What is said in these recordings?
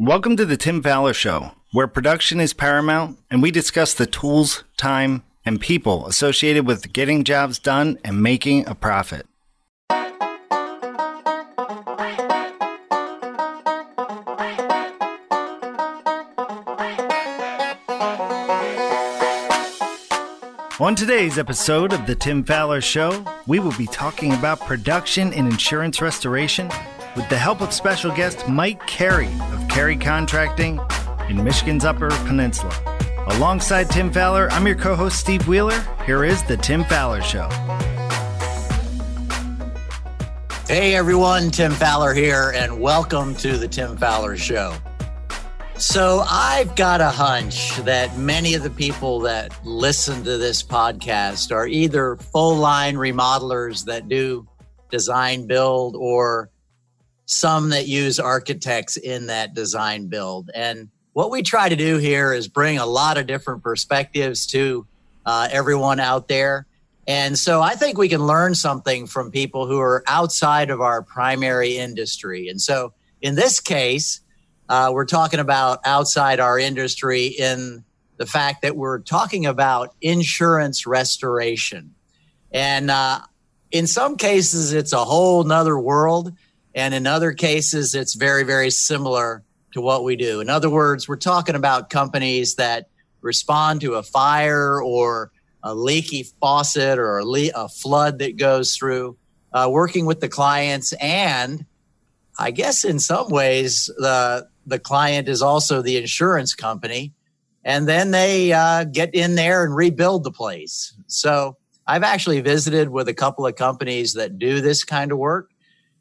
Welcome to the Tim Fowler Show, where production is paramount and we discuss the tools, time, and people associated with getting jobs done and making a profit. On today's episode of The Tim Fowler Show, we will be talking about production in insurance restoration with the help of special guest Mike Carey of Contracting in Michigan's Upper Peninsula. Alongside Tim Fowler, I'm your co host Steve Wheeler. Here is The Tim Fowler Show. Hey everyone, Tim Fowler here, and welcome to The Tim Fowler Show. So, I've got a hunch that many of the people that listen to this podcast are either full line remodelers that do design build or some that use architects in that design build. And what we try to do here is bring a lot of different perspectives to uh, everyone out there. And so I think we can learn something from people who are outside of our primary industry. And so in this case, uh, we're talking about outside our industry in the fact that we're talking about insurance restoration. And uh, in some cases, it's a whole nother world. And in other cases, it's very, very similar to what we do. In other words, we're talking about companies that respond to a fire or a leaky faucet or a, le- a flood that goes through, uh, working with the clients. And I guess in some ways, the, the client is also the insurance company. And then they uh, get in there and rebuild the place. So I've actually visited with a couple of companies that do this kind of work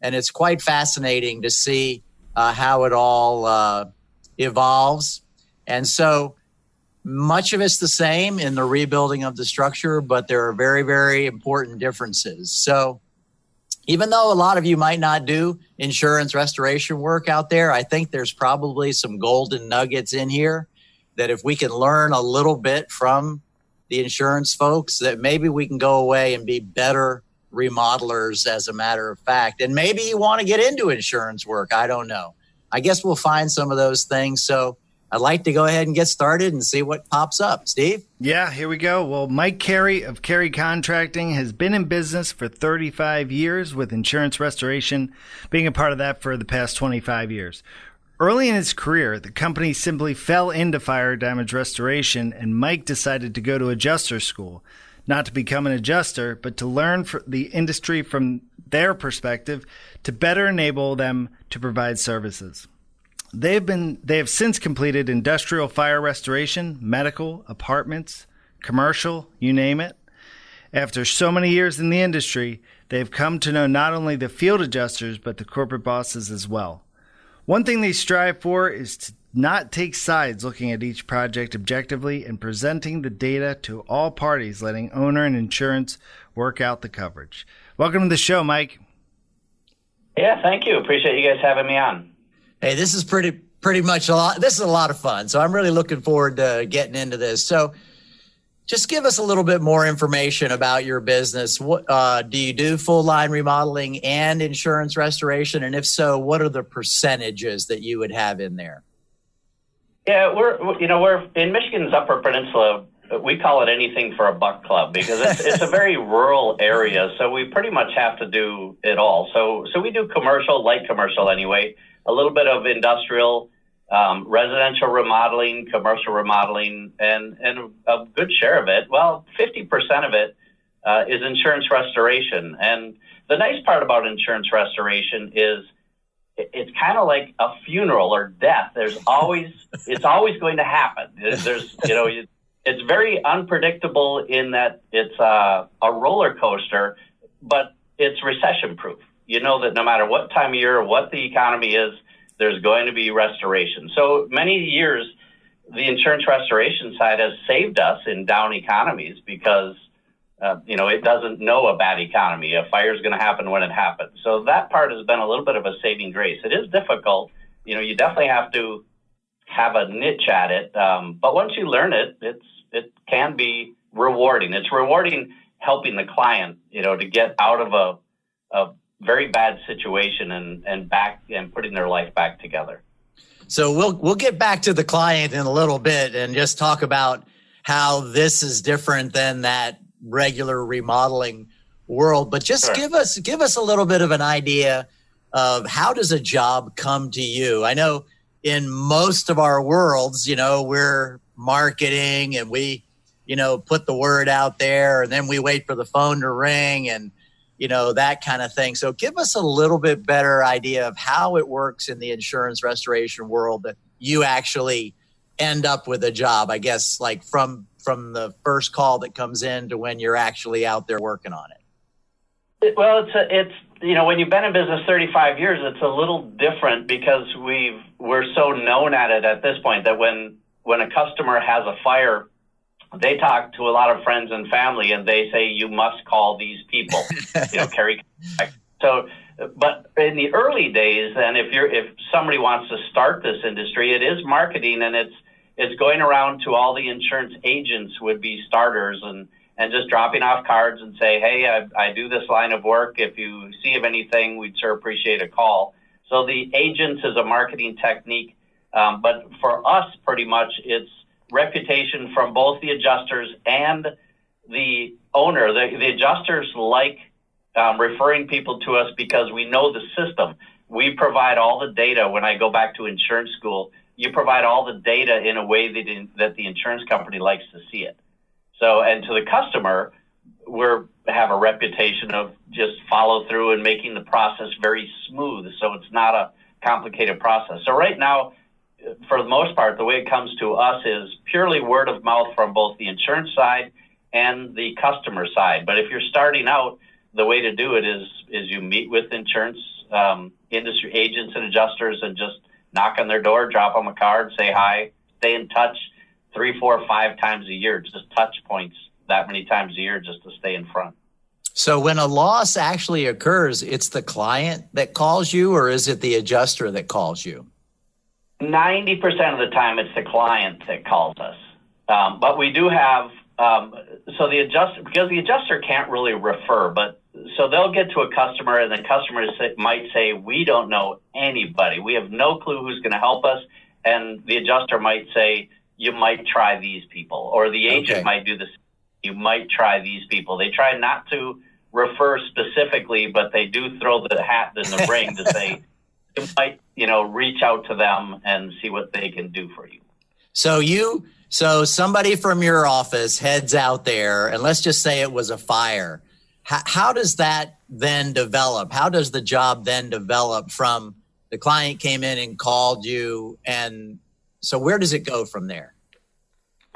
and it's quite fascinating to see uh, how it all uh, evolves. And so much of it's the same in the rebuilding of the structure, but there are very, very important differences. So even though a lot of you might not do insurance restoration work out there, I think there's probably some golden nuggets in here that if we can learn a little bit from the insurance folks, that maybe we can go away and be better remodelers as a matter of fact. And maybe you want to get into insurance work. I don't know. I guess we'll find some of those things. So I'd like to go ahead and get started and see what pops up. Steve? Yeah, here we go. Well, Mike Carey of Carey Contracting has been in business for 35 years with insurance restoration, being a part of that for the past 25 years. Early in his career, the company simply fell into fire damage restoration, and Mike decided to go to adjuster school not to become an adjuster, but to learn the industry from their perspective to better enable them to provide services. They have been they have since completed industrial fire restoration, medical, apartments, commercial, you name it. After so many years in the industry, they have come to know not only the field adjusters but the corporate bosses as well. One thing they strive for is to not take sides looking at each project objectively and presenting the data to all parties, letting owner and insurance work out the coverage. Welcome to the show, Mike. Yeah, thank you. Appreciate you guys having me on. Hey, this is pretty pretty much a lot. This is a lot of fun. So I'm really looking forward to getting into this. So just give us a little bit more information about your business. What uh, do you do? Full line remodeling and insurance restoration, and if so, what are the percentages that you would have in there? Yeah, we're you know we're in Michigan's Upper Peninsula. We call it anything for a buck club because it's, it's a very rural area, so we pretty much have to do it all. So so we do commercial, light commercial anyway, a little bit of industrial, um, residential remodeling, commercial remodeling, and and a good share of it. Well, fifty percent of it uh, is insurance restoration, and the nice part about insurance restoration is it's kind of like a funeral or death. There's always it's always going to happen. There's you know it's very unpredictable in that it's a, a roller coaster, but it's recession proof. You know that no matter what time of year or what the economy is, there's going to be restoration. So many years, the insurance restoration side has saved us in down economies because uh, you know, it doesn't know a bad economy. A fire is going to happen when it happens. So that part has been a little bit of a saving grace. It is difficult. You know, you definitely have to have a niche at it. Um, but once you learn it, it's it can be rewarding. It's rewarding helping the client, you know, to get out of a, a very bad situation and, and back and putting their life back together. So we'll we'll get back to the client in a little bit and just talk about how this is different than that regular remodeling world. But just sure. give us give us a little bit of an idea of how does a job come to you? I know in most of our worlds, you know, we're marketing and we, you know, put the word out there and then we wait for the phone to ring and you know, that kind of thing. So give us a little bit better idea of how it works in the insurance restoration world that you actually end up with a job, I guess, like from from the first call that comes in to when you're actually out there working on it. Well, it's a, it's you know when you've been in business 35 years, it's a little different because we've we're so known at it at this point that when when a customer has a fire they talk to a lot of friends and family and they say you must call these people you know Carey so but in the early days and if you're if somebody wants to start this industry it is marketing and it's it's going around to all the insurance agents would be starters and and just dropping off cards and say hey i, I do this line of work if you see of anything we'd sure appreciate a call so the agents is a marketing technique um, but for us pretty much it's reputation from both the adjusters and the owner. The, the adjusters like um, referring people to us because we know the system. We provide all the data. When I go back to insurance school, you provide all the data in a way that, in, that the insurance company likes to see it. So, and to the customer, we're have a reputation of just follow through and making the process very smooth. So it's not a complicated process. So right now, for the most part, the way it comes to us is purely word of mouth from both the insurance side and the customer side. But if you're starting out, the way to do it is is you meet with insurance um, industry agents and adjusters and just knock on their door, drop them a card, say hi, stay in touch three, four, five times a year, just touch points that many times a year just to stay in front. So when a loss actually occurs, it's the client that calls you or is it the adjuster that calls you? 90% of the time it's the client that calls us. Um, but we do have, um, so the adjuster, because the adjuster can't really refer, but so they'll get to a customer and the customer might say, we don't know anybody. We have no clue who's going to help us. And the adjuster might say, you might try these people, or the agent okay. might do this. You might try these people. They try not to refer specifically, but they do throw the hat in the ring to say, you might, you know, reach out to them and see what they can do for you. So you, so somebody from your office heads out there, and let's just say it was a fire. How, how does that then develop? How does the job then develop from the client came in and called you, and so where does it go from there?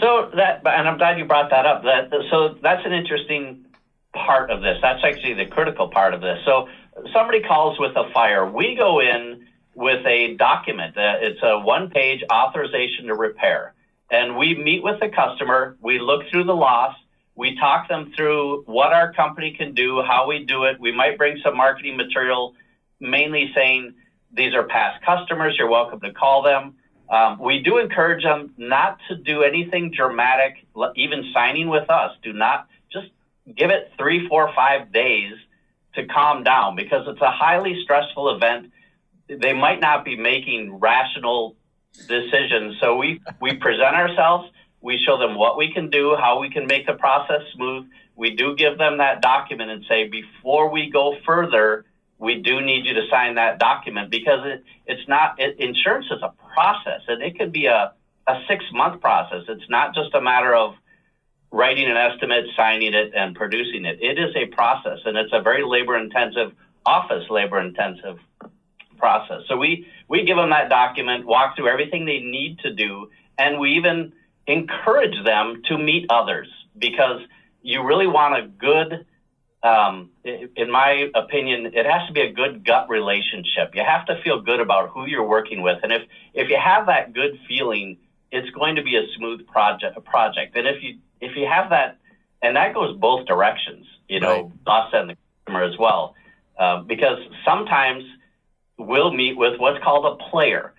So that, and I'm glad you brought that up. That so that's an interesting part of this. That's actually the critical part of this. So somebody calls with a fire, we go in with a document. Uh, it's a one page authorization to repair. And we meet with the customer, we look through the loss, we talk them through what our company can do, how we do it. We might bring some marketing material, mainly saying these are past customers, you're welcome to call them. Um, we do encourage them not to do anything dramatic, even signing with us. Do not just give it three, four, five days to calm down because it's a highly stressful event. They might not be making rational decisions. So we, we present ourselves, we show them what we can do, how we can make the process smooth. We do give them that document and say, before we go further, we do need you to sign that document because it, it's not, it, insurance is a process and it could be a, a six month process. It's not just a matter of writing an estimate, signing it, and producing it. It is a process, and it's a very labor intensive, office labor intensive process. So we, we give them that document, walk through everything they need to do, and we even encourage them to meet others because you really want a good, um, in my opinion, it has to be a good gut relationship. You have to feel good about who you're working with. And if, if you have that good feeling, it's going to be a smooth project, a project. And if you if you have that, and that goes both directions, you know, right. us and the customer as well, uh, because sometimes we'll meet with what's called a player.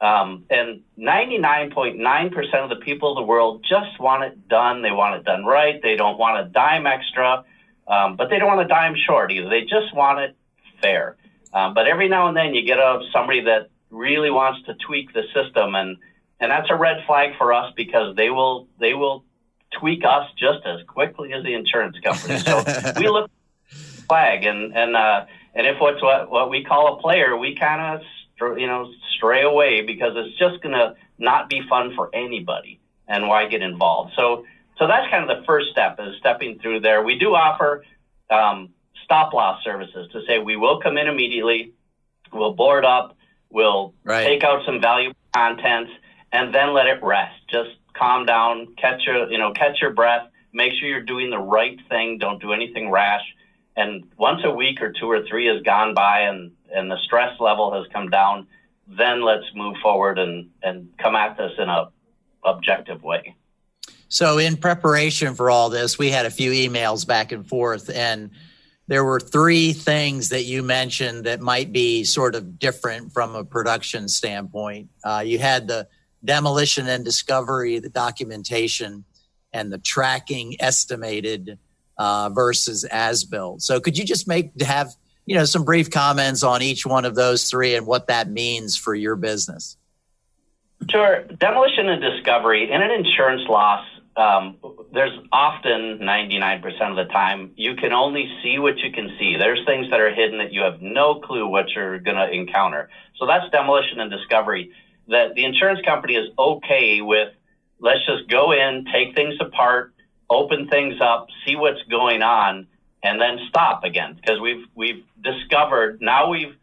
Um, and 99.9% of the people of the world just want it done. They want it done right. They don't want a dime extra, um, but they don't want a dime short either. They just want it fair. Um, but every now and then you get a, somebody that really wants to tweak the system and and that's a red flag for us because they will they will tweak us just as quickly as the insurance company. So we look flag and and uh, and if what's what what we call a player, we kind of you know stray away because it's just gonna not be fun for anybody, and why get involved? So so that's kind of the first step is stepping through there. We do offer um, stop loss services to say we will come in immediately, we'll board up, we'll right. take out some valuable content, and then let it rest. Just calm down, catch your you know catch your breath, make sure you're doing the right thing. Don't do anything rash. And once a week or two or three has gone by and and the stress level has come down, then let's move forward and and come at this in a objective way. So, in preparation for all this, we had a few emails back and forth, and there were three things that you mentioned that might be sort of different from a production standpoint. Uh, you had the demolition and discovery, the documentation, and the tracking estimated uh, versus as built. So, could you just make have you know some brief comments on each one of those three and what that means for your business? Sure. Demolition and discovery in an insurance loss um, there's often 99% of the time you can only see what you can see. There's things that are hidden that you have no clue what you're going to encounter. So that's demolition and discovery. That the insurance company is okay with. Let's just go in, take things apart, open things up, see what's going on, and then stop again because we've we've discovered now we've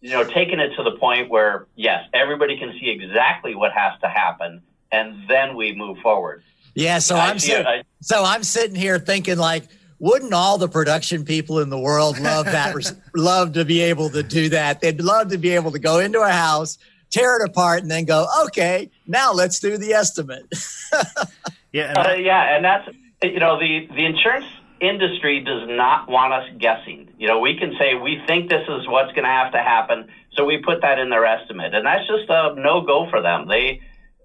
you know taken it to the point where yes everybody can see exactly what has to happen and then we move forward yeah, so I am sit- I, so I'm sitting here thinking like, wouldn't all the production people in the world love that? love to be able to do that. They'd love to be able to go into a house, tear it apart, and then go, okay, now let's do the estimate. yeah, and uh, yeah, and that's you know the the insurance industry does not want us guessing. You know, we can say we think this is what's going to have to happen, so we put that in their estimate, and that's just a no go for them. They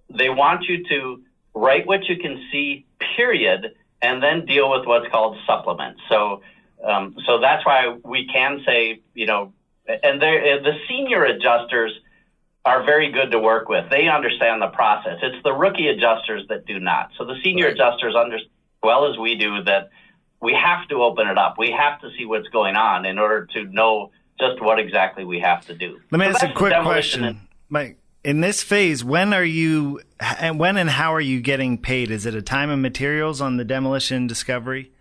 they want you to write what you can see, period, and then deal with what's called supplements. So, um, so that's why we can say, you know, and the senior adjusters are very good to work with. They understand the process. It's the rookie adjusters that do not. So the senior right. adjusters understand well as we do that we have to open it up. We have to see what's going on in order to know just what exactly we have to do. Let me so ask a quick question, and, Mike in this phase, when are you, and when and how are you getting paid? Is it a time and materials on the demolition discovery?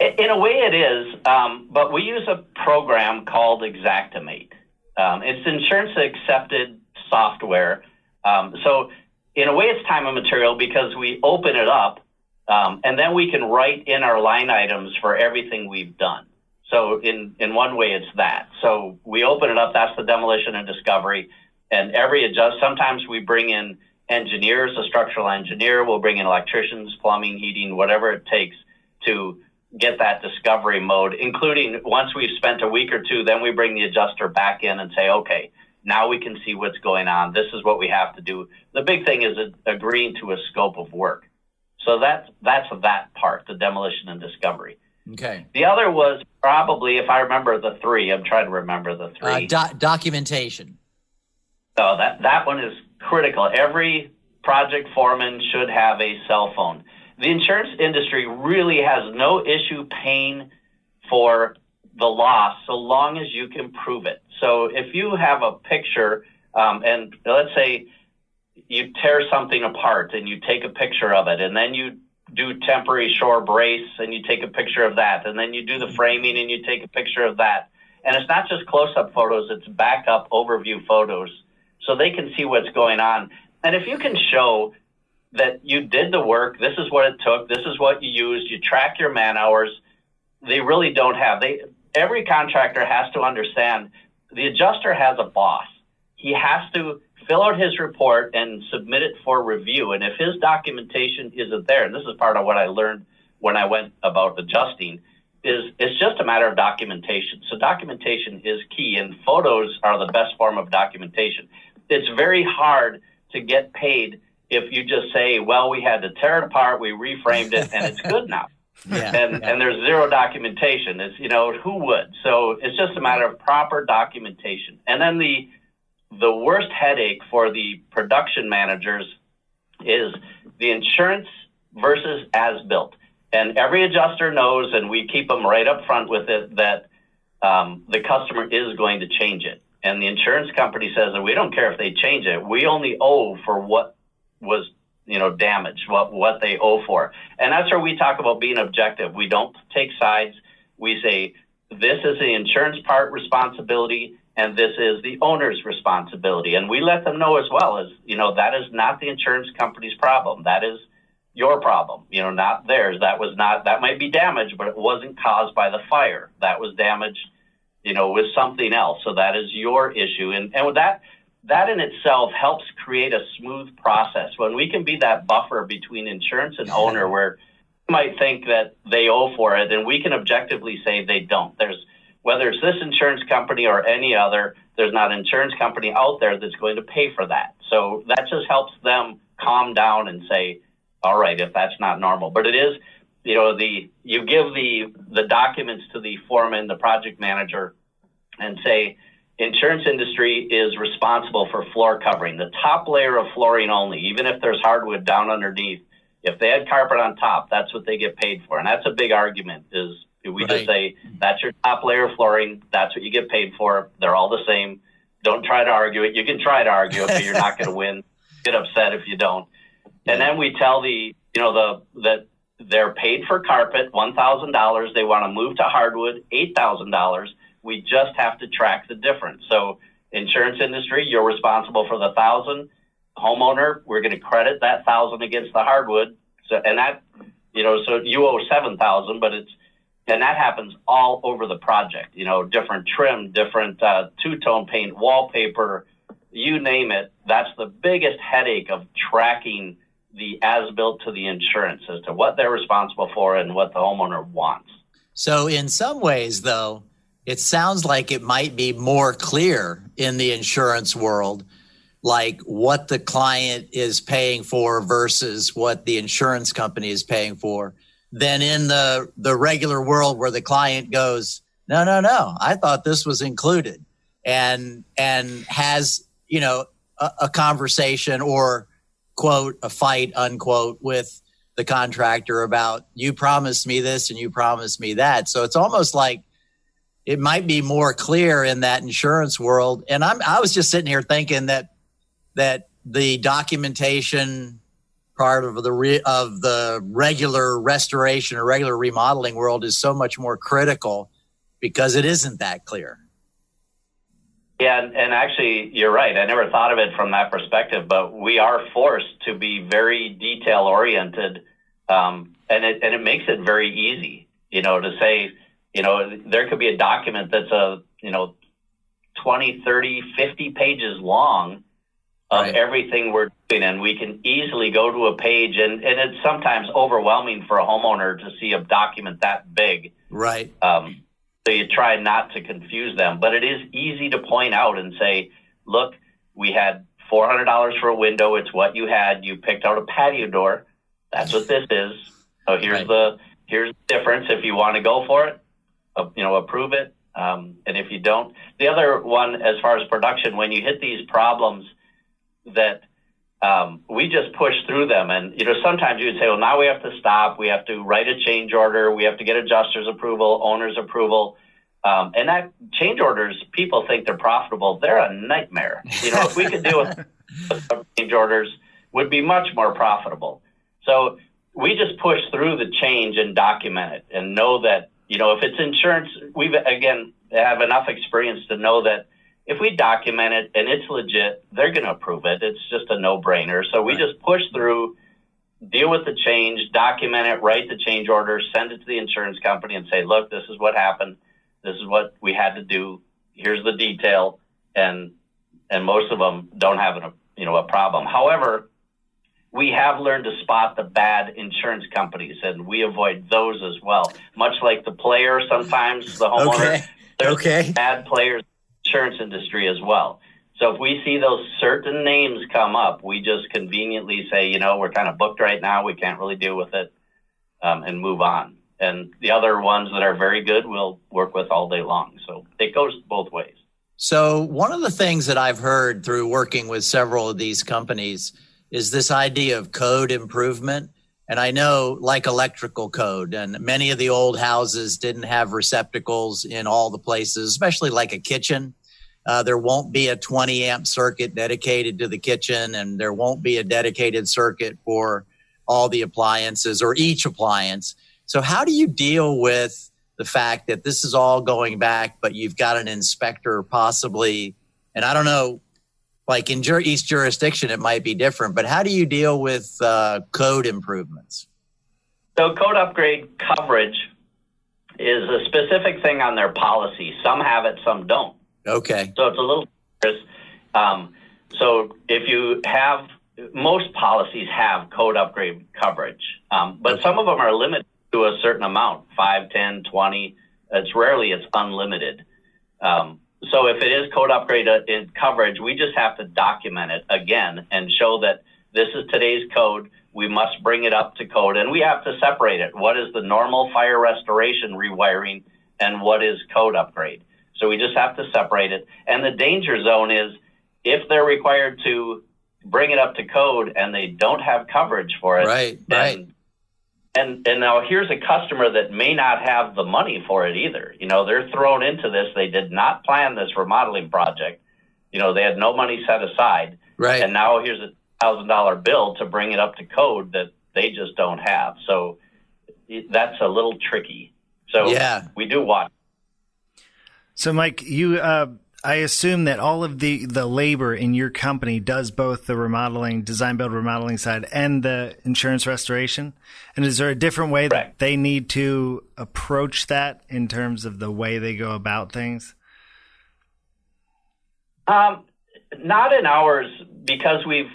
In a way, it is, um, but we use a program called Xactimate. Um, it's insurance accepted software. Um, so, in a way, it's time and material because we open it up um, and then we can write in our line items for everything we've done. So, in, in one way, it's that. So, we open it up, that's the demolition and discovery and every adjust. Sometimes we bring in engineers, a structural engineer. We'll bring in electricians, plumbing, heating, whatever it takes to get that discovery mode. Including once we've spent a week or two, then we bring the adjuster back in and say, okay, now we can see what's going on. This is what we have to do. The big thing is agreeing to a scope of work. So that's that's that part, the demolition and discovery. Okay. The other was probably, if I remember the three, I'm trying to remember the three. Uh, do- documentation. So that, that one is critical. Every project foreman should have a cell phone. The insurance industry really has no issue paying for the loss so long as you can prove it. So if you have a picture, um, and let's say you tear something apart and you take a picture of it, and then you do temporary shore brace and you take a picture of that, and then you do the framing and you take a picture of that. And it's not just close up photos, it's backup overview photos so they can see what's going on. And if you can show that you did the work, this is what it took, this is what you used, you track your man hours, they really don't have. They every contractor has to understand the adjuster has a boss. He has to fill out his report and submit it for review. And if his documentation isn't there, and this is part of what I learned when I went about adjusting, is it's just a matter of documentation. So documentation is key, and photos are the best form of documentation it's very hard to get paid if you just say, well, we had to tear it apart, we reframed it, and it's good now. yeah, and yeah. and there's zero documentation. It's you know who would. So it's just a matter of proper documentation. And then the the worst headache for the production managers is the insurance versus as built. And every adjuster knows, and we keep them right up front with it, that um, the customer is going to change it. And the insurance company says that we don't care if they change it. We only owe for what was, you know, damaged, what, what they owe for. And that's where we talk about being objective. We don't take sides. We say, this is the insurance part responsibility and this is the owner's responsibility. And we let them know as well as, you know, that is not the insurance company's problem. That is your problem, you know, not theirs. That was not, that might be damaged, but it wasn't caused by the fire. That was damaged, you know, with something else. So that is your issue. And, and that, that in itself helps create a smooth process when we can be that buffer between insurance and owner where you might think that they owe for it and we can objectively say they don't. There's, whether it's this insurance company or any other, there's not an insurance company out there that's going to pay for that. So that just helps them calm down and say, all right, if that's not normal. But it is, you know, the you give the the documents to the foreman, the project manager, and say, insurance industry is responsible for floor covering, the top layer of flooring only, even if there's hardwood down underneath. If they had carpet on top, that's what they get paid for, and that's a big argument. Is we right. just say that's your top layer of flooring, that's what you get paid for. They're all the same. Don't try to argue it. You can try to argue it, but you're not going to win. Get upset if you don't. And then we tell the, you know, the, that they're paid for carpet, $1,000. They want to move to hardwood, $8,000. We just have to track the difference. So insurance industry, you're responsible for the thousand. Homeowner, we're going to credit that thousand against the hardwood. So, and that, you know, so you owe 7,000, but it's, and that happens all over the project, you know, different trim, different uh, two tone paint, wallpaper, you name it. That's the biggest headache of tracking the as built to the insurance as to what they're responsible for and what the homeowner wants. So, in some ways, though, it sounds like it might be more clear in the insurance world, like what the client is paying for versus what the insurance company is paying for, than in the, the regular world where the client goes, No, no, no, I thought this was included. And, and has, you know, a, a conversation or quote a fight unquote with the contractor about you promised me this and you promised me that. So it's almost like it might be more clear in that insurance world. And I'm I was just sitting here thinking that that the documentation part of the re, of the regular restoration or regular remodeling world is so much more critical because it isn't that clear. Yeah, and, actually, you're right. I never thought of it from that perspective, but we are forced to be very detail oriented, um, and it and it makes it very easy. You know, to say, you know, there could be a document that's a you know 20, 30, 50 pages long of right. everything we're doing, and we can easily go to a page, and, and it's sometimes overwhelming for a homeowner to see a document that big. Right. Um, so you try not to confuse them, but it is easy to point out and say, look, we had $400 for a window. It's what you had. You picked out a patio door. That's what this is. So here's right. the here's the difference. If you want to go for it, uh, you know, approve it. Um, and if you don't, the other one, as far as production, when you hit these problems that um, we just push through them. And, you know, sometimes you would say, well, now we have to stop. We have to write a change order. We have to get adjuster's approval, owner's approval. Um, and that change orders, people think they're profitable. They're a nightmare. You know, if we could deal with change orders, would be much more profitable. So we just push through the change and document it and know that, you know, if it's insurance, we've, again, have enough experience to know that if we document it and it's legit, they're going to approve it. It's just a no brainer. So we right. just push through, deal with the change, document it, write the change order, send it to the insurance company and say, look, this is what happened. This is what we had to do. Here's the detail. And, and most of them don't have a, you know, a problem. However, we have learned to spot the bad insurance companies and we avoid those as well. Much like the player, sometimes the homeowner, okay. there's okay. bad players insurance industry as well. So if we see those certain names come up, we just conveniently say, you know, we're kind of booked right now. We can't really deal with it um, and move on. And the other ones that are very good, we'll work with all day long. So it goes both ways. So, one of the things that I've heard through working with several of these companies is this idea of code improvement. And I know, like electrical code, and many of the old houses didn't have receptacles in all the places, especially like a kitchen. Uh, there won't be a 20 amp circuit dedicated to the kitchen, and there won't be a dedicated circuit for all the appliances or each appliance. So, how do you deal with the fact that this is all going back, but you've got an inspector possibly, and I don't know, like in jur- each jurisdiction, it might be different, but how do you deal with uh, code improvements? So, code upgrade coverage is a specific thing on their policy. Some have it, some don't. Okay. So, it's a little. Um, so, if you have most policies have code upgrade coverage, um, but okay. some of them are limited to a certain amount 5 10 20 it's rarely it's unlimited um, so if it is code upgrade uh, in coverage we just have to document it again and show that this is today's code. We must bring it up to code and we have to separate it. What is the normal fire restoration rewiring and what is code upgrade? So we just have to separate it. And the danger zone is if they're required to bring it up to code and they don't have coverage for it right right and and now here's a customer that may not have the money for it either. You know, they're thrown into this. They did not plan this remodeling project. You know, they had no money set aside. Right. And now here's a thousand dollar bill to bring it up to code that they just don't have. So that's a little tricky. So yeah, we do watch. So Mike, you uh, I assume that all of the, the labor in your company does both the remodeling, design build remodeling side and the insurance restoration. And is there a different way that they need to approach that in terms of the way they go about things? Um, not in ours because we've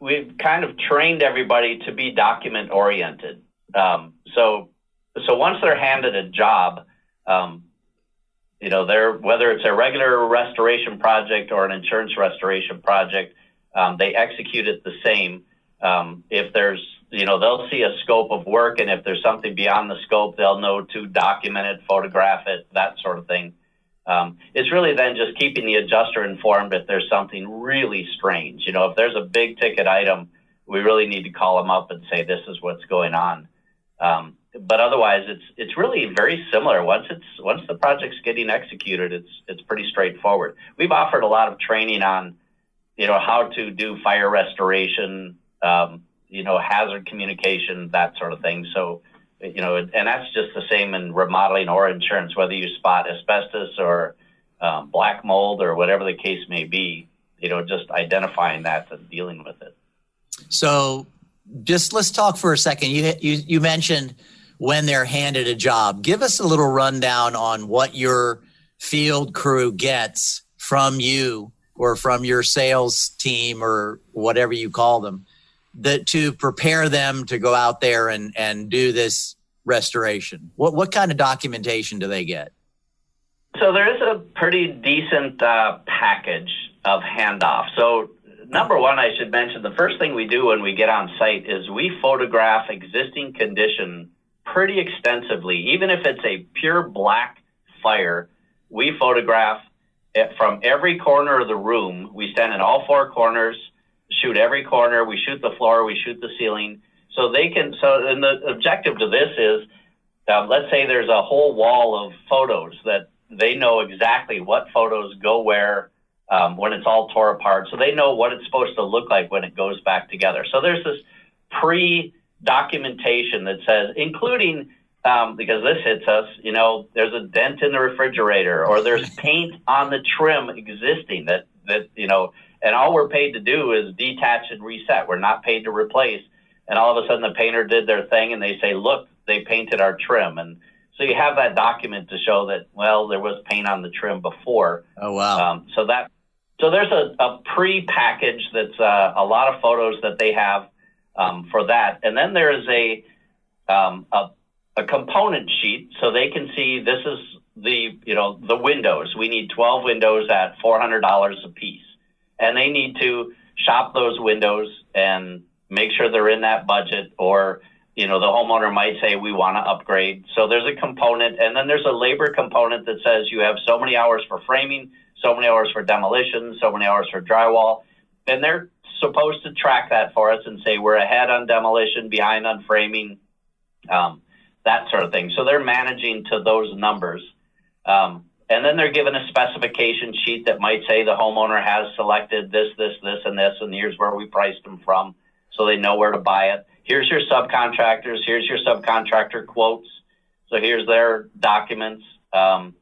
we've kind of trained everybody to be document oriented. Um, so so once they're handed a job, um, you know, they're, whether it's a regular restoration project or an insurance restoration project, um, they execute it the same. Um, if there's, you know, they'll see a scope of work, and if there's something beyond the scope, they'll know to document it, photograph it, that sort of thing. Um, it's really then just keeping the adjuster informed if there's something really strange. You know, if there's a big ticket item, we really need to call them up and say, this is what's going on. Um, but otherwise, it's it's really very similar. Once it's once the project's getting executed, it's it's pretty straightforward. We've offered a lot of training on, you know, how to do fire restoration, um, you know, hazard communication, that sort of thing. So, you know, and that's just the same in remodeling or insurance, whether you spot asbestos or um, black mold or whatever the case may be. You know, just identifying that and dealing with it. So, just let's talk for a second. You you you mentioned when they're handed a job. Give us a little rundown on what your field crew gets from you or from your sales team or whatever you call them that to prepare them to go out there and, and do this restoration. What, what kind of documentation do they get? So there is a pretty decent uh, package of handoff. So number one, I should mention the first thing we do when we get on site is we photograph existing condition pretty extensively. Even if it's a pure black fire, we photograph it from every corner of the room. We stand in all four corners, shoot every corner. We shoot the floor, we shoot the ceiling. So they can. So, and the objective to this is, um, let's say there's a whole wall of photos that they know exactly what photos go where um, when it's all tore apart. So they know what it's supposed to look like when it goes back together. So there's this pre documentation that says, including um, because this hits us, you know, there's a dent in the refrigerator or there's paint on the trim existing that, that, you know, and all we're paid to do is detach and reset. We're not paid to replace. And all of a sudden the painter did their thing and they say, look, they painted our trim. And so you have that document to show that, well, there was paint on the trim before. Oh, wow. Um, so that, so there's a, a pre-package that's uh, a lot of photos that they have um, for that. And then there is a, um, a, a component sheet so they can see this is the you know the windows. We need 12 windows at $400 a piece, and they need to shop those windows and make sure they're in that budget or you know the homeowner might say we want to upgrade so there's a component and then there's a labor component that says you have so many hours for framing so many hours for demolition, so many hours for drywall, and they're supposed to track that for us and say we're ahead on demolition, behind on framing, um, that sort of thing. So they're managing to those numbers. Um, and then they're given a specification sheet that might say the homeowner has selected this, this, this, and this, and here's where we priced them from, so they know where to buy it. Here's your subcontractors. Here's your subcontractor quotes. So here's their documents. Um,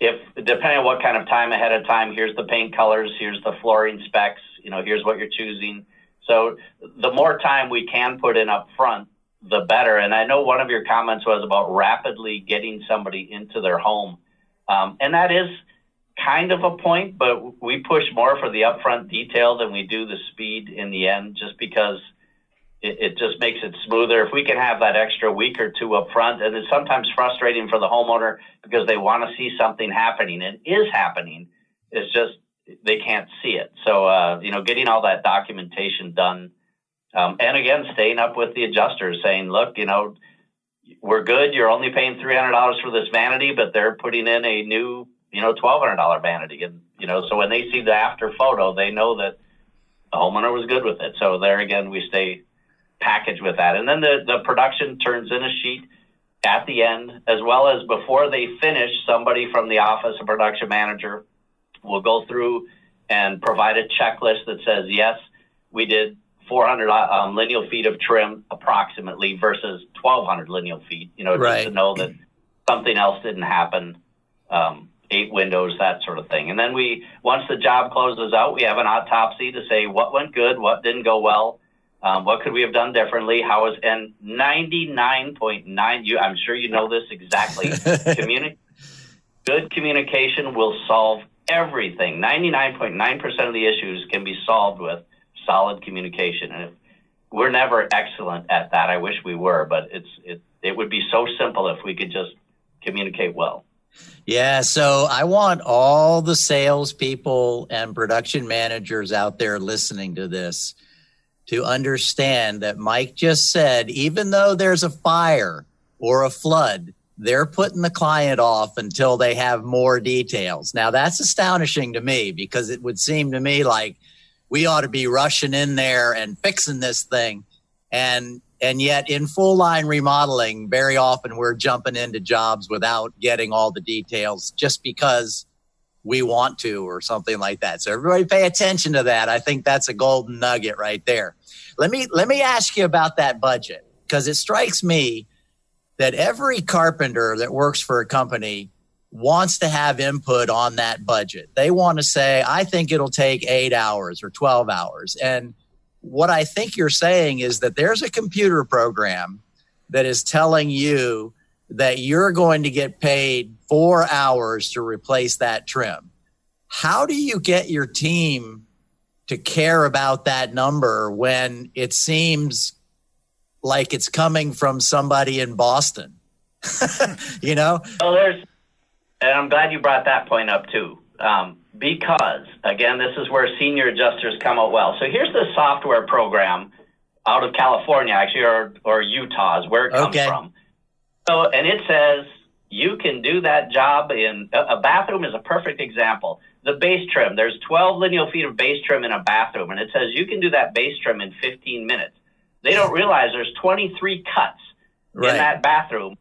if depending on what kind of time ahead of time, here's the paint colors. Here's the flooring specs. You know, here's what you're choosing. So the more time we can put in up front, the better. And I know one of your comments was about rapidly getting somebody into their home. Um, and that is kind of a point, but we push more for the upfront detail than we do the speed in the end, just because it, it, just makes it smoother. If we can have that extra week or two up front, and it's sometimes frustrating for the homeowner because they want to see something happening and is happening. It's just they can't see it. So, uh, you know, getting all that documentation done. Um, and again, staying up with the adjusters saying, look, you know, we're good. You're only paying $300 for this vanity, but they're putting in a new, you know, $1,200 vanity. And, you know, so when they see the after photo, they know that the homeowner was good with it. So there again, we stay packaged with that. And then the, the production turns in a sheet at the end, as well as before they finish, somebody from the office, a production manager, will go through and provide a checklist that says, yes, we did 400 um, lineal feet of trim approximately versus 1200 lineal feet, you know, right. just to know that something else didn't happen. Um, eight windows, that sort of thing. And then we, once the job closes out, we have an autopsy to say what went good, what didn't go well, um, what could we have done differently? How is and 99.9 you I'm sure you know this exactly. Communi- good communication will solve everything. 99.9% of the issues can be solved with solid communication. And if we're never excellent at that, I wish we were, but it's it it would be so simple if we could just communicate well. Yeah, so I want all the salespeople and production managers out there listening to this to understand that Mike just said, even though there's a fire or a flood, they're putting the client off until they have more details. Now that's astonishing to me because it would seem to me like we ought to be rushing in there and fixing this thing. And and yet in full line remodeling, very often we're jumping into jobs without getting all the details just because we want to or something like that. So everybody pay attention to that. I think that's a golden nugget right there. Let me let me ask you about that budget because it strikes me that every carpenter that works for a company wants to have input on that budget. They want to say, I think it'll take 8 hours or 12 hours. And what I think you're saying is that there's a computer program that is telling you that you're going to get paid 4 hours to replace that trim. How do you get your team to care about that number when it seems like it's coming from somebody in Boston. you know? Well, there's, and I'm glad you brought that point up too. Um, because again, this is where senior adjusters come out well. So here's the software program out of California, actually, or, or Utah is where it comes okay. from. So, and it says you can do that job in a bathroom is a perfect example the base trim. There's 12 lineal feet of base trim in a bathroom, and it says you can do that base trim in 15 minutes. They don't realize there's 23 cuts right. in that bathroom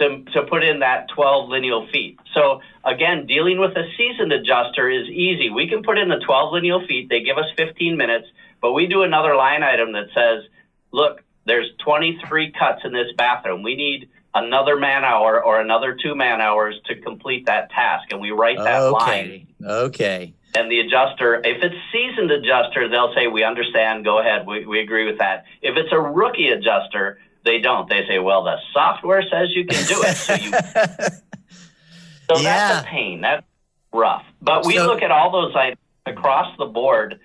to, to put in that 12 lineal feet. So again, dealing with a seasoned adjuster is easy. We can put in the 12 lineal feet. They give us 15 minutes, but we do another line item that says, look, there's 23 cuts in this bathroom. We need another man hour or another two man hours to complete that task. And we write that okay. line. Okay. And the adjuster, if it's seasoned adjuster, they'll say, we understand, go ahead, we, we agree with that. If it's a rookie adjuster, they don't. They say, well, the software says you can do it. So, you, so yeah. that's a pain. That's rough. But we so, look at all those items across the board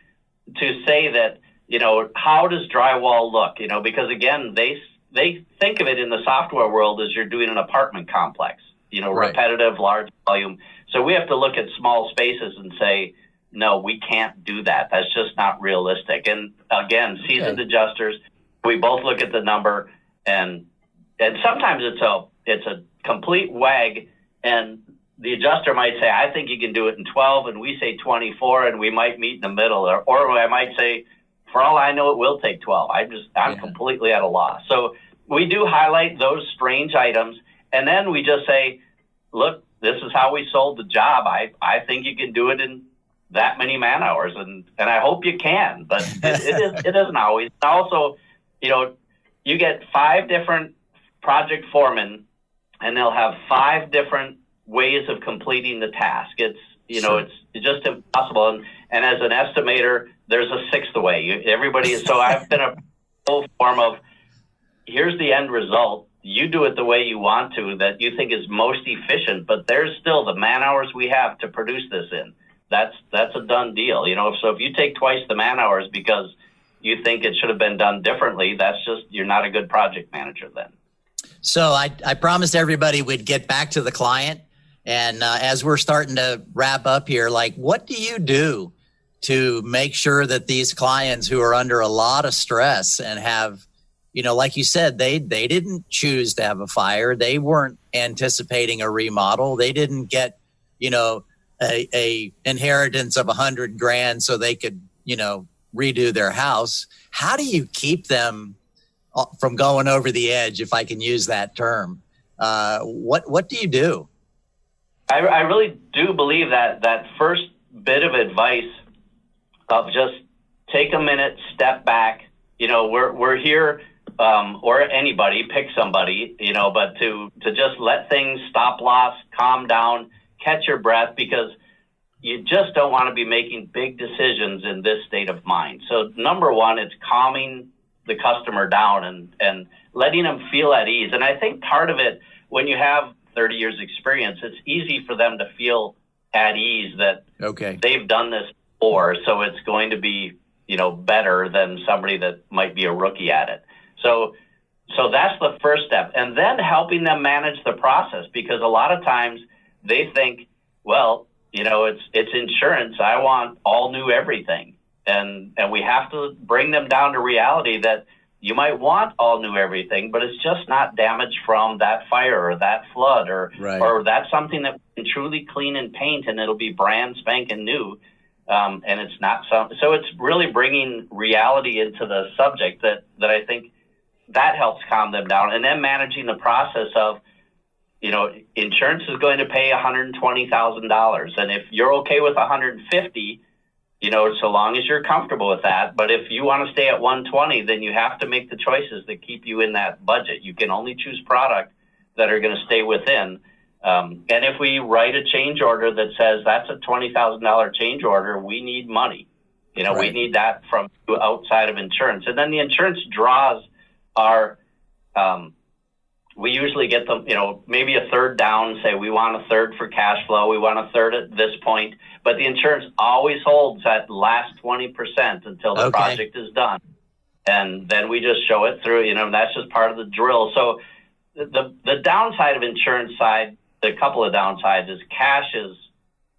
to say that, you know, how does drywall look? You know, because again, they they think of it in the software world as you're doing an apartment complex, you know, right. repetitive, large volume. So we have to look at small spaces and say, no, we can't do that. That's just not realistic. And again, seasoned okay. adjusters, we both look at the number and and sometimes it's a it's a complete wag and the adjuster might say, I think you can do it in 12, and we say 24, and we might meet in the middle. Or, or I might say, for all I know, it will take 12. I'm just, I'm yeah. completely at a loss. So we do highlight those strange items, and then we just say, look, this is how we sold the job. I, I think you can do it in that many man hours, and, and I hope you can, but it, it, is, it isn't always. Also, you know, you get five different project foremen, and they'll have five different ways of completing the task. It's you know, sure. it's just impossible. And, and as an estimator, there's a sixth way. You, everybody is so I've been a full form of here's the end result. You do it the way you want to, that you think is most efficient, but there's still the man hours we have to produce this in. That's that's a done deal. You know, so if you take twice the man hours because you think it should have been done differently, that's just you're not a good project manager then. So I, I promised everybody we'd get back to the client and uh, as we're starting to wrap up here, like, what do you do to make sure that these clients who are under a lot of stress and have, you know, like you said, they they didn't choose to have a fire, they weren't anticipating a remodel, they didn't get, you know, a, a inheritance of a hundred grand so they could, you know, redo their house. How do you keep them uh, from going over the edge, if I can use that term? Uh, what what do you do? I, I really do believe that that first bit of advice of just take a minute, step back. You know, we're we're here, um, or anybody pick somebody. You know, but to to just let things stop loss, calm down, catch your breath, because you just don't want to be making big decisions in this state of mind. So number one, it's calming the customer down and and letting them feel at ease. And I think part of it when you have 30 years experience, it's easy for them to feel at ease that okay. they've done this so it's going to be you know better than somebody that might be a rookie at it. So so that's the first step, and then helping them manage the process because a lot of times they think, well, you know, it's it's insurance. I want all new everything, and and we have to bring them down to reality that you might want all new everything, but it's just not damage from that fire or that flood or right. or that's something that we can truly clean and paint and it'll be brand spanking new. Um, and it's not so it's really bringing reality into the subject that, that I think that helps calm them down. And then managing the process of, you know, insurance is going to pay $120,000. And if you're okay with 150, you know, so long as you're comfortable with that. But if you want to stay at 120, then you have to make the choices that keep you in that budget. You can only choose product that are going to stay within. Um, and if we write a change order that says that's a $20,000 change order, we need money. You know, right. we need that from outside of insurance. And then the insurance draws our, um, we usually get them, you know, maybe a third down, say we want a third for cash flow, we want a third at this point, but the insurance always holds that last 20% until the okay. project is done. And then we just show it through, you know, that's just part of the drill. So the, the downside of insurance side, a couple of downsides is cash is,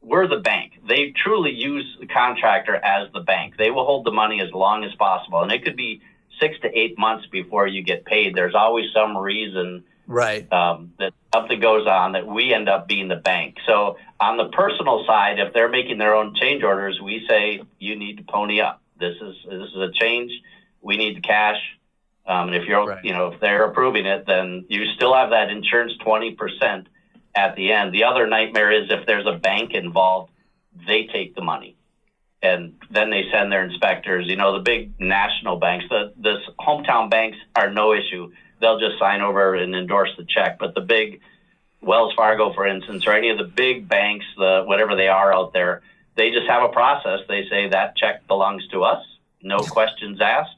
we're the bank. They truly use the contractor as the bank. They will hold the money as long as possible. And it could be six to eight months before you get paid. There's always some reason right um, that something goes on that we end up being the bank. So on the personal side, if they're making their own change orders, we say you need to pony up. This is this is a change. We need the cash. Um, and if you're right. you know if they're approving it, then you still have that insurance twenty percent at the end. The other nightmare is if there's a bank involved, they take the money and then they send their inspectors. You know, the big national banks, the the hometown banks are no issue. They'll just sign over and endorse the check. But the big Wells Fargo, for instance, or any of the big banks, the whatever they are out there, they just have a process. They say that check belongs to us, no questions asked.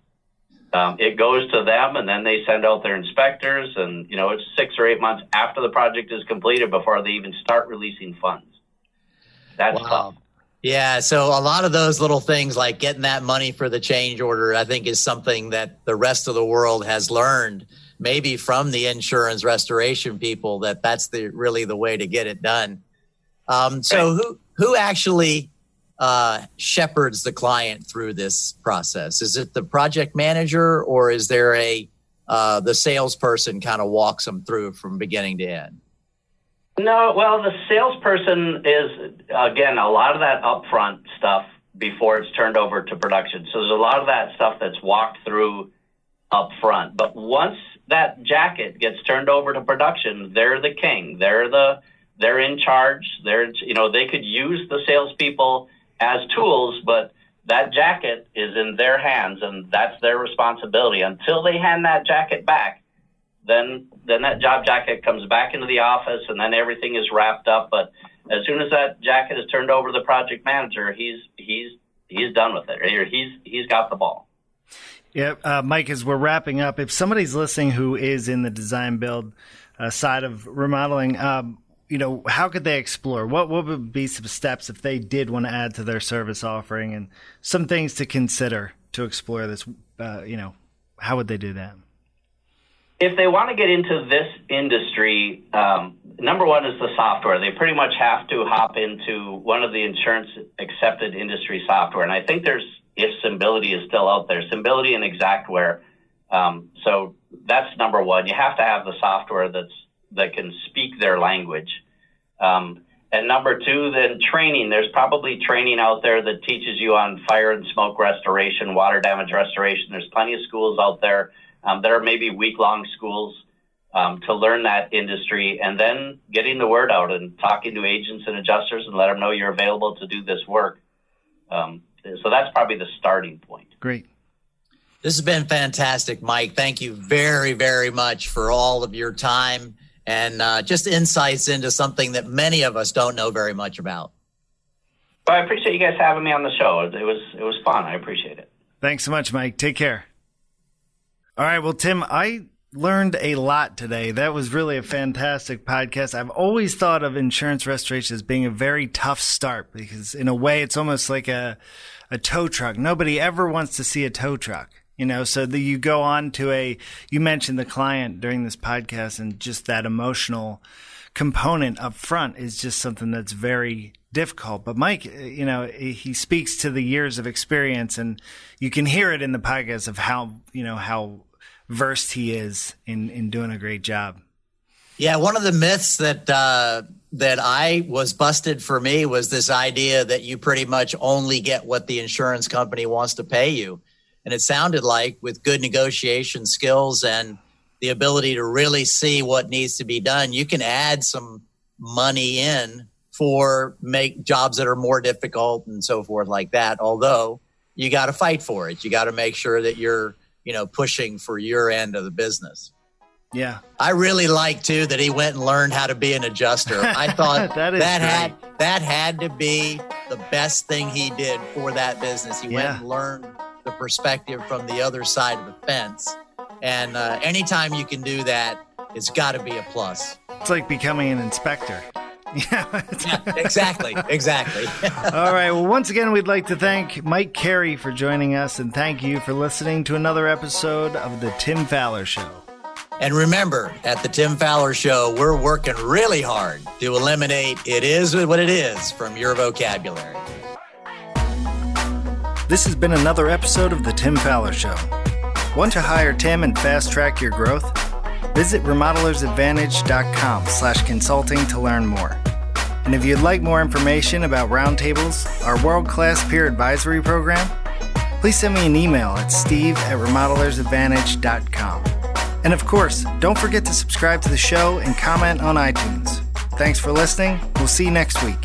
Um, it goes to them, and then they send out their inspectors, and you know it's six or eight months after the project is completed before they even start releasing funds. That's wow. tough. Yeah, so a lot of those little things like getting that money for the change order, I think is something that the rest of the world has learned maybe from the insurance restoration people that that's the really the way to get it done. Um, so who who actually uh, shepherds the client through this process? Is it the project manager or is there a uh, the salesperson kind of walks them through from beginning to end? No, well, the salesperson is again a lot of that upfront stuff before it's turned over to production. So there's a lot of that stuff that's walked through up front. But once that jacket gets turned over to production, they're the king. They're the they're in charge. They're you know they could use the salespeople as tools, but that jacket is in their hands and that's their responsibility until they hand that jacket back. Then then that job jacket comes back into the office and then everything is wrapped up. But as soon as that jacket is turned over to the project manager, he's he's he's done with it. He's he's got the ball. Yeah, uh, Mike, as we're wrapping up, if somebody's listening who is in the design build uh, side of remodeling, um, you know, how could they explore? What what would be some steps if they did want to add to their service offering, and some things to consider to explore this? Uh, you know, how would they do that? If they want to get into this industry, um, number one is the software. They pretty much have to hop into one of the insurance accepted industry software, and I think there's if Symbility is still out there, Symbility and Xactware. Um, so that's number one. You have to have the software that's that can speak their language. Um, and number two, then training. There's probably training out there that teaches you on fire and smoke restoration, water damage restoration. There's plenty of schools out there. Um, there are maybe week long schools um, to learn that industry and then getting the word out and talking to agents and adjusters and let them know you're available to do this work. Um, so that's probably the starting point. Great. This has been fantastic, Mike. Thank you very, very much for all of your time and uh, just insights into something that many of us don't know very much about. Well, I appreciate you guys having me on the show. It was it was fun. I appreciate it. Thanks so much, Mike. Take care. All right. Well, Tim, I learned a lot today. That was really a fantastic podcast. I've always thought of insurance restoration as being a very tough start because, in a way, it's almost like a a tow truck. Nobody ever wants to see a tow truck you know so you go on to a you mentioned the client during this podcast and just that emotional component up front is just something that's very difficult but mike you know he speaks to the years of experience and you can hear it in the podcast of how you know how versed he is in in doing a great job yeah one of the myths that uh that I was busted for me was this idea that you pretty much only get what the insurance company wants to pay you. And it sounded like with good negotiation skills and the ability to really see what needs to be done, you can add some money in for make jobs that are more difficult and so forth like that. Although you got to fight for it. You got to make sure that you're, you know, pushing for your end of the business. Yeah. I really like too that he went and learned how to be an adjuster. I thought that, that had that had to be the best thing he did for that business. He yeah. went and learned the perspective from the other side of the fence. And uh, anytime you can do that, it's got to be a plus. It's like becoming an inspector. yeah, exactly. Exactly. All right. Well, once again, we'd like to thank Mike Carey for joining us and thank you for listening to another episode of The Tim Fowler Show. And remember, at The Tim Fowler Show, we're working really hard to eliminate it is what it is from your vocabulary. This has been another episode of The Tim Fowler Show. Want to hire Tim and fast track your growth? Visit remodelersadvantage.com slash consulting to learn more. And if you'd like more information about Roundtables, our world-class peer advisory program, please send me an email at steve at remodelersadvantage.com. And of course, don't forget to subscribe to the show and comment on iTunes. Thanks for listening. We'll see you next week.